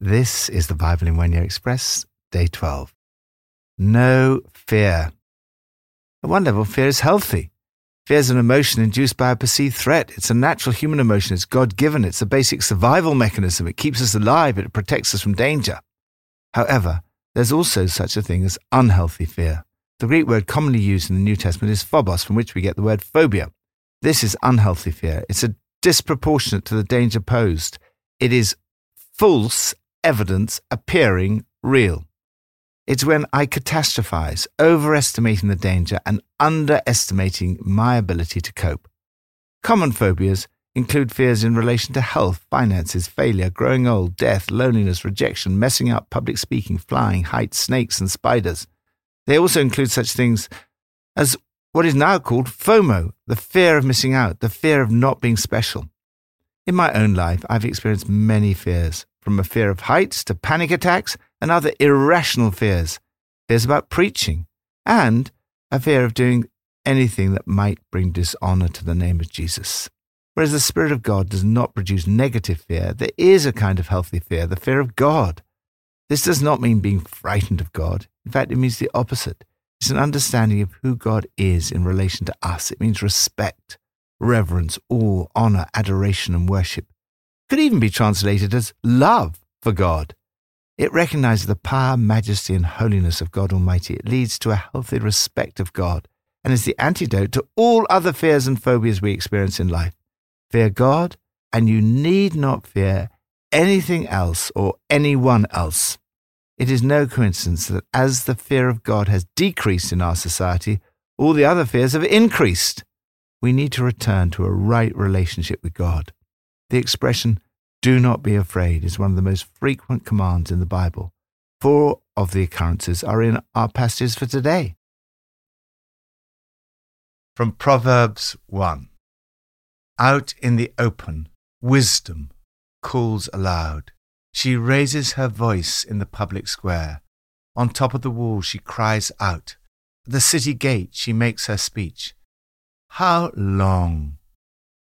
This is the Bible in One Year Express, day 12. No fear. At one level, fear is healthy. Fear is an emotion induced by a perceived threat. It's a natural human emotion. It's God given. It's a basic survival mechanism. It keeps us alive. It protects us from danger. However, there's also such a thing as unhealthy fear. The Greek word commonly used in the New Testament is phobos, from which we get the word phobia. This is unhealthy fear. It's a disproportionate to the danger posed. It is false evidence appearing real. It's when I catastrophize, overestimating the danger and underestimating my ability to cope. Common phobias include fears in relation to health, finances, failure, growing old, death, loneliness, rejection, messing up, public speaking, flying, heights, snakes, and spiders. They also include such things as what is now called FOMO, the fear of missing out, the fear of not being special. In my own life, I've experienced many fears, from a fear of heights to panic attacks and other irrational fears, fears about preaching, and a fear of doing anything that might bring dishonor to the name of Jesus. Whereas the Spirit of God does not produce negative fear, there is a kind of healthy fear, the fear of God. This does not mean being frightened of God. In fact, it means the opposite. It's an understanding of who God is in relation to us. It means respect, reverence, awe, honor, adoration, and worship could even be translated as love for God. It recognizes the power, majesty, and holiness of God Almighty. It leads to a healthy respect of God and is the antidote to all other fears and phobias we experience in life. Fear God, and you need not fear anything else or anyone else. It is no coincidence that as the fear of God has decreased in our society, all the other fears have increased. We need to return to a right relationship with God. The expression, do not be afraid, is one of the most frequent commands in the Bible. Four of the occurrences are in our passages for today. From Proverbs 1 Out in the open, wisdom calls aloud. She raises her voice in the public square. On top of the wall, she cries out. At the city gate, she makes her speech. How long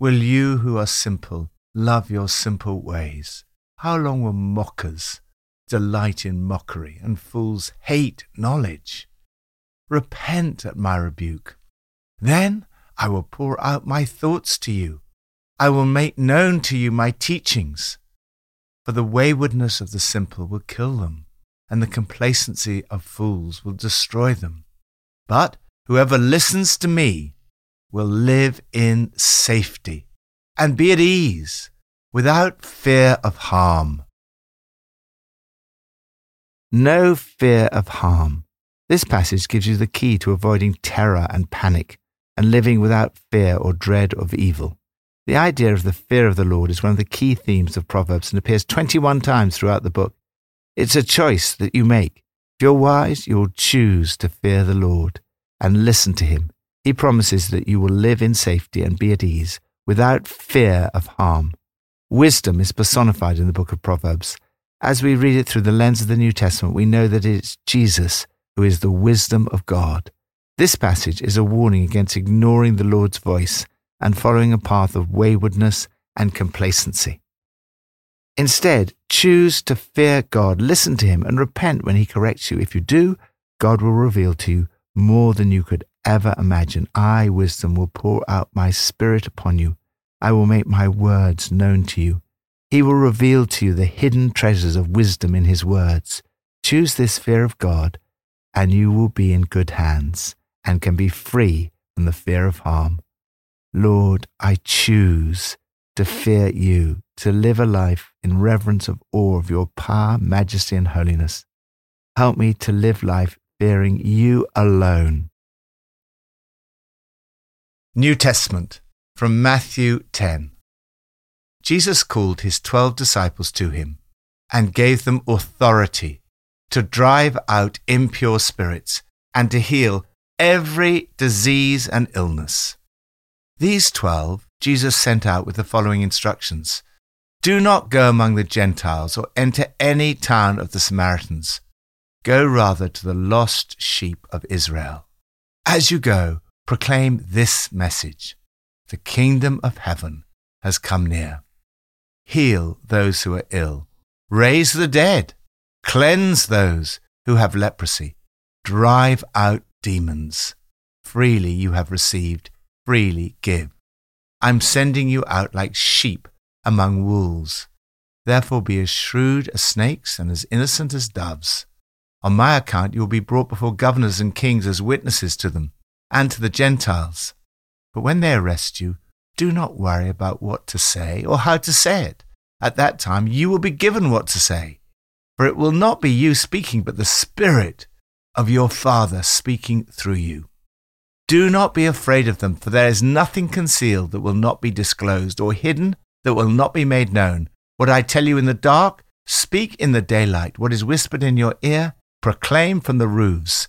will you who are simple love your simple ways? How long will mockers delight in mockery and fools hate knowledge? Repent at my rebuke. Then I will pour out my thoughts to you. I will make known to you my teachings. For the waywardness of the simple will kill them, and the complacency of fools will destroy them. But whoever listens to me will live in safety and be at ease without fear of harm. No fear of harm. This passage gives you the key to avoiding terror and panic and living without fear or dread of evil. The idea of the fear of the Lord is one of the key themes of Proverbs and appears 21 times throughout the book. It's a choice that you make. If you're wise, you will choose to fear the Lord and listen to him. He promises that you will live in safety and be at ease without fear of harm. Wisdom is personified in the book of Proverbs. As we read it through the lens of the New Testament, we know that it's Jesus who is the wisdom of God. This passage is a warning against ignoring the Lord's voice and following a path of waywardness and complacency. Instead, choose to fear God, listen to Him, and repent when He corrects you. If you do, God will reveal to you more than you could ever imagine. I, wisdom, will pour out my spirit upon you. I will make my words known to you. He will reveal to you the hidden treasures of wisdom in his words. Choose this fear of God, and you will be in good hands and can be free from the fear of harm. Lord, I choose to fear you, to live a life in reverence of awe of your power, majesty, and holiness. Help me to live life fearing you alone New Testament from Matthew 10. Jesus called his twelve disciples to him and gave them authority to drive out impure spirits and to heal every disease and illness. These twelve Jesus sent out with the following instructions Do not go among the Gentiles or enter any town of the Samaritans. Go rather to the lost sheep of Israel. As you go, proclaim this message The kingdom of heaven has come near. Heal those who are ill, raise the dead, cleanse those who have leprosy, drive out demons. Freely you have received, freely give. I'm sending you out like sheep among wolves. Therefore be as shrewd as snakes and as innocent as doves. On my account you will be brought before governors and kings as witnesses to them and to the Gentiles. But when they arrest you, do not worry about what to say or how to say it. At that time you will be given what to say. For it will not be you speaking, but the Spirit of your Father speaking through you. Do not be afraid of them, for there is nothing concealed that will not be disclosed, or hidden that will not be made known. What I tell you in the dark, speak in the daylight. What is whispered in your ear, proclaim from the roofs.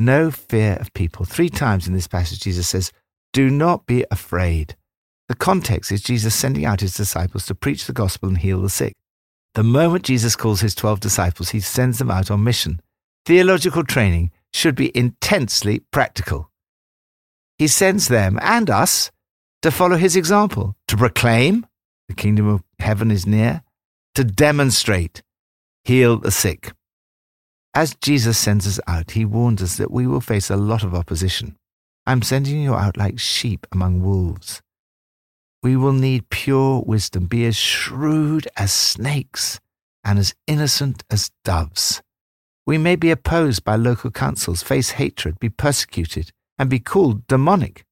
No fear of people. Three times in this passage, Jesus says, Do not be afraid. The context is Jesus sending out his disciples to preach the gospel and heal the sick. The moment Jesus calls his 12 disciples, he sends them out on mission. Theological training should be intensely practical. He sends them and us to follow his example, to proclaim the kingdom of heaven is near, to demonstrate, heal the sick. As Jesus sends us out, he warns us that we will face a lot of opposition. I'm sending you out like sheep among wolves. We will need pure wisdom, be as shrewd as snakes and as innocent as doves. We may be opposed by local councils, face hatred, be persecuted, and be called demonic.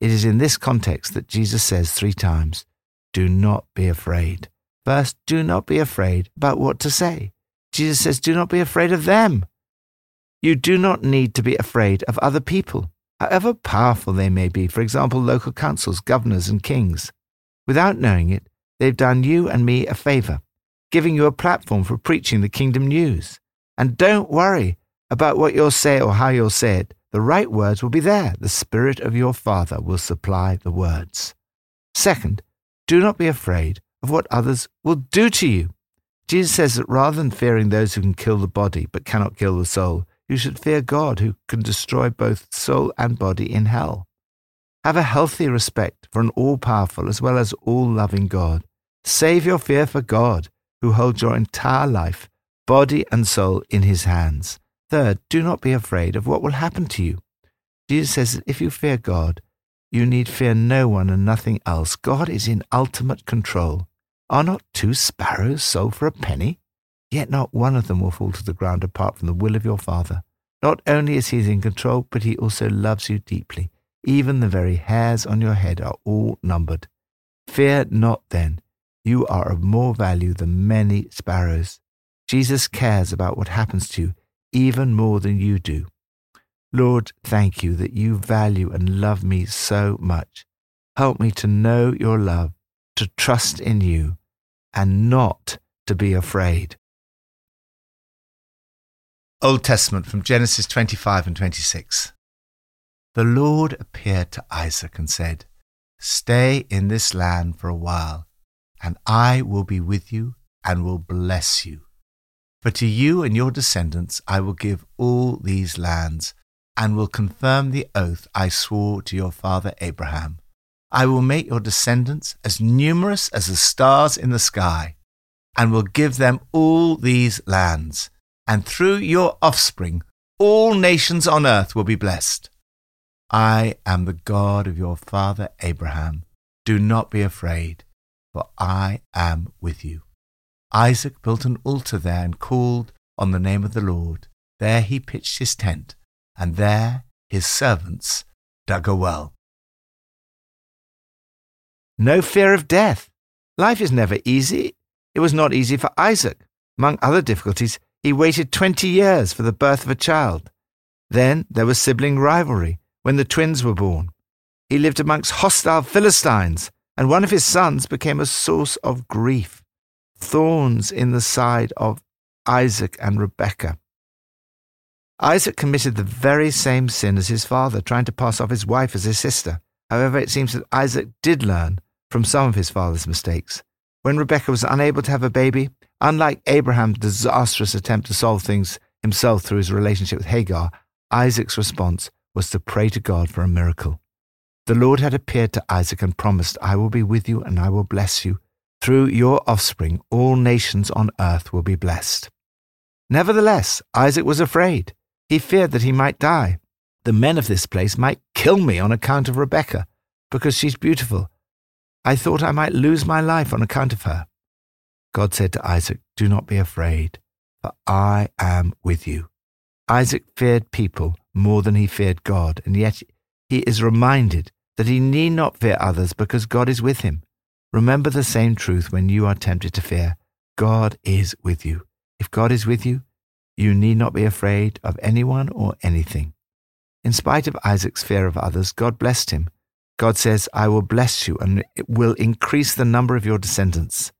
It is in this context that Jesus says three times, Do not be afraid. First, do not be afraid about what to say. Jesus says, Do not be afraid of them. You do not need to be afraid of other people however powerful they may be, for example, local councils, governors, and kings. Without knowing it, they've done you and me a favor, giving you a platform for preaching the kingdom news. And don't worry about what you'll say or how you'll say it. The right words will be there. The Spirit of your Father will supply the words. Second, do not be afraid of what others will do to you. Jesus says that rather than fearing those who can kill the body but cannot kill the soul, you should fear God who can destroy both soul and body in hell. Have a healthy respect for an all powerful as well as all loving God. Save your fear for God, who holds your entire life, body and soul, in his hands. Third, do not be afraid of what will happen to you. Jesus says that if you fear God, you need fear no one and nothing else. God is in ultimate control. Are not two sparrows sold for a penny? Yet not one of them will fall to the ground apart from the will of your Father. Not only is he in control, but he also loves you deeply. Even the very hairs on your head are all numbered. Fear not then. You are of more value than many sparrows. Jesus cares about what happens to you even more than you do. Lord, thank you that you value and love me so much. Help me to know your love, to trust in you, and not to be afraid. Old Testament from Genesis 25 and 26. The Lord appeared to Isaac and said, Stay in this land for a while, and I will be with you and will bless you. For to you and your descendants I will give all these lands, and will confirm the oath I swore to your father Abraham. I will make your descendants as numerous as the stars in the sky, and will give them all these lands and through your offspring all nations on earth will be blessed. I am the God of your father Abraham. Do not be afraid, for I am with you. Isaac built an altar there and called on the name of the Lord. There he pitched his tent, and there his servants dug a well. No fear of death. Life is never easy. It was not easy for Isaac. Among other difficulties, he waited 20 years for the birth of a child. Then there was sibling rivalry when the twins were born. He lived amongst hostile Philistines, and one of his sons became a source of grief. Thorns in the side of Isaac and Rebekah. Isaac committed the very same sin as his father, trying to pass off his wife as his sister. However, it seems that Isaac did learn from some of his father's mistakes. When Rebekah was unable to have a baby, unlike Abraham's disastrous attempt to solve things himself through his relationship with Hagar, Isaac's response was to pray to God for a miracle. The Lord had appeared to Isaac and promised, I will be with you and I will bless you. Through your offspring, all nations on earth will be blessed. Nevertheless, Isaac was afraid. He feared that he might die. The men of this place might kill me on account of Rebekah, because she's beautiful. I thought I might lose my life on account of her. God said to Isaac, Do not be afraid, for I am with you. Isaac feared people more than he feared God, and yet he is reminded that he need not fear others because God is with him. Remember the same truth when you are tempted to fear. God is with you. If God is with you, you need not be afraid of anyone or anything. In spite of Isaac's fear of others, God blessed him. God says, I will bless you and it will increase the number of your descendants.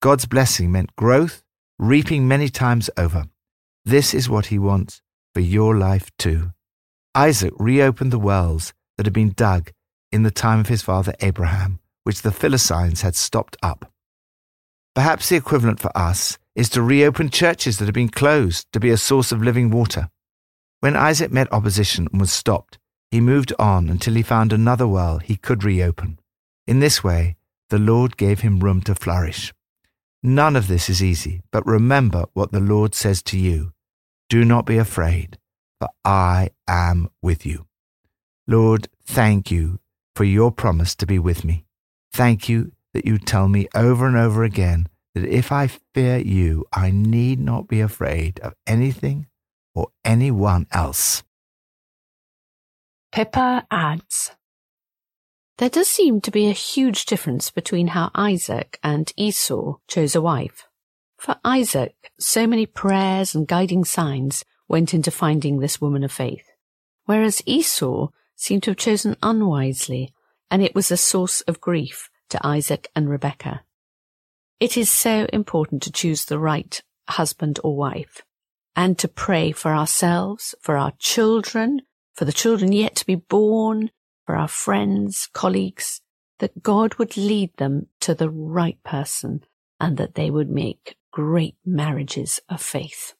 God's blessing meant growth, reaping many times over. This is what he wants for your life too. Isaac reopened the wells that had been dug in the time of his father Abraham, which the Philistines had stopped up. Perhaps the equivalent for us is to reopen churches that have been closed to be a source of living water. When Isaac met opposition and was stopped, he moved on until he found another well he could reopen. In this way, the Lord gave him room to flourish. None of this is easy, but remember what the Lord says to you Do not be afraid, for I am with you. Lord, thank you for your promise to be with me. Thank you that you tell me over and over again that if I fear you, I need not be afraid of anything or anyone else. Pippa adds There does seem to be a huge difference between how Isaac and Esau chose a wife. For Isaac, so many prayers and guiding signs went into finding this woman of faith, whereas Esau seemed to have chosen unwisely, and it was a source of grief to Isaac and Rebekah. It is so important to choose the right husband or wife and to pray for ourselves, for our children, for the children yet to be born, for our friends, colleagues, that God would lead them to the right person and that they would make great marriages of faith.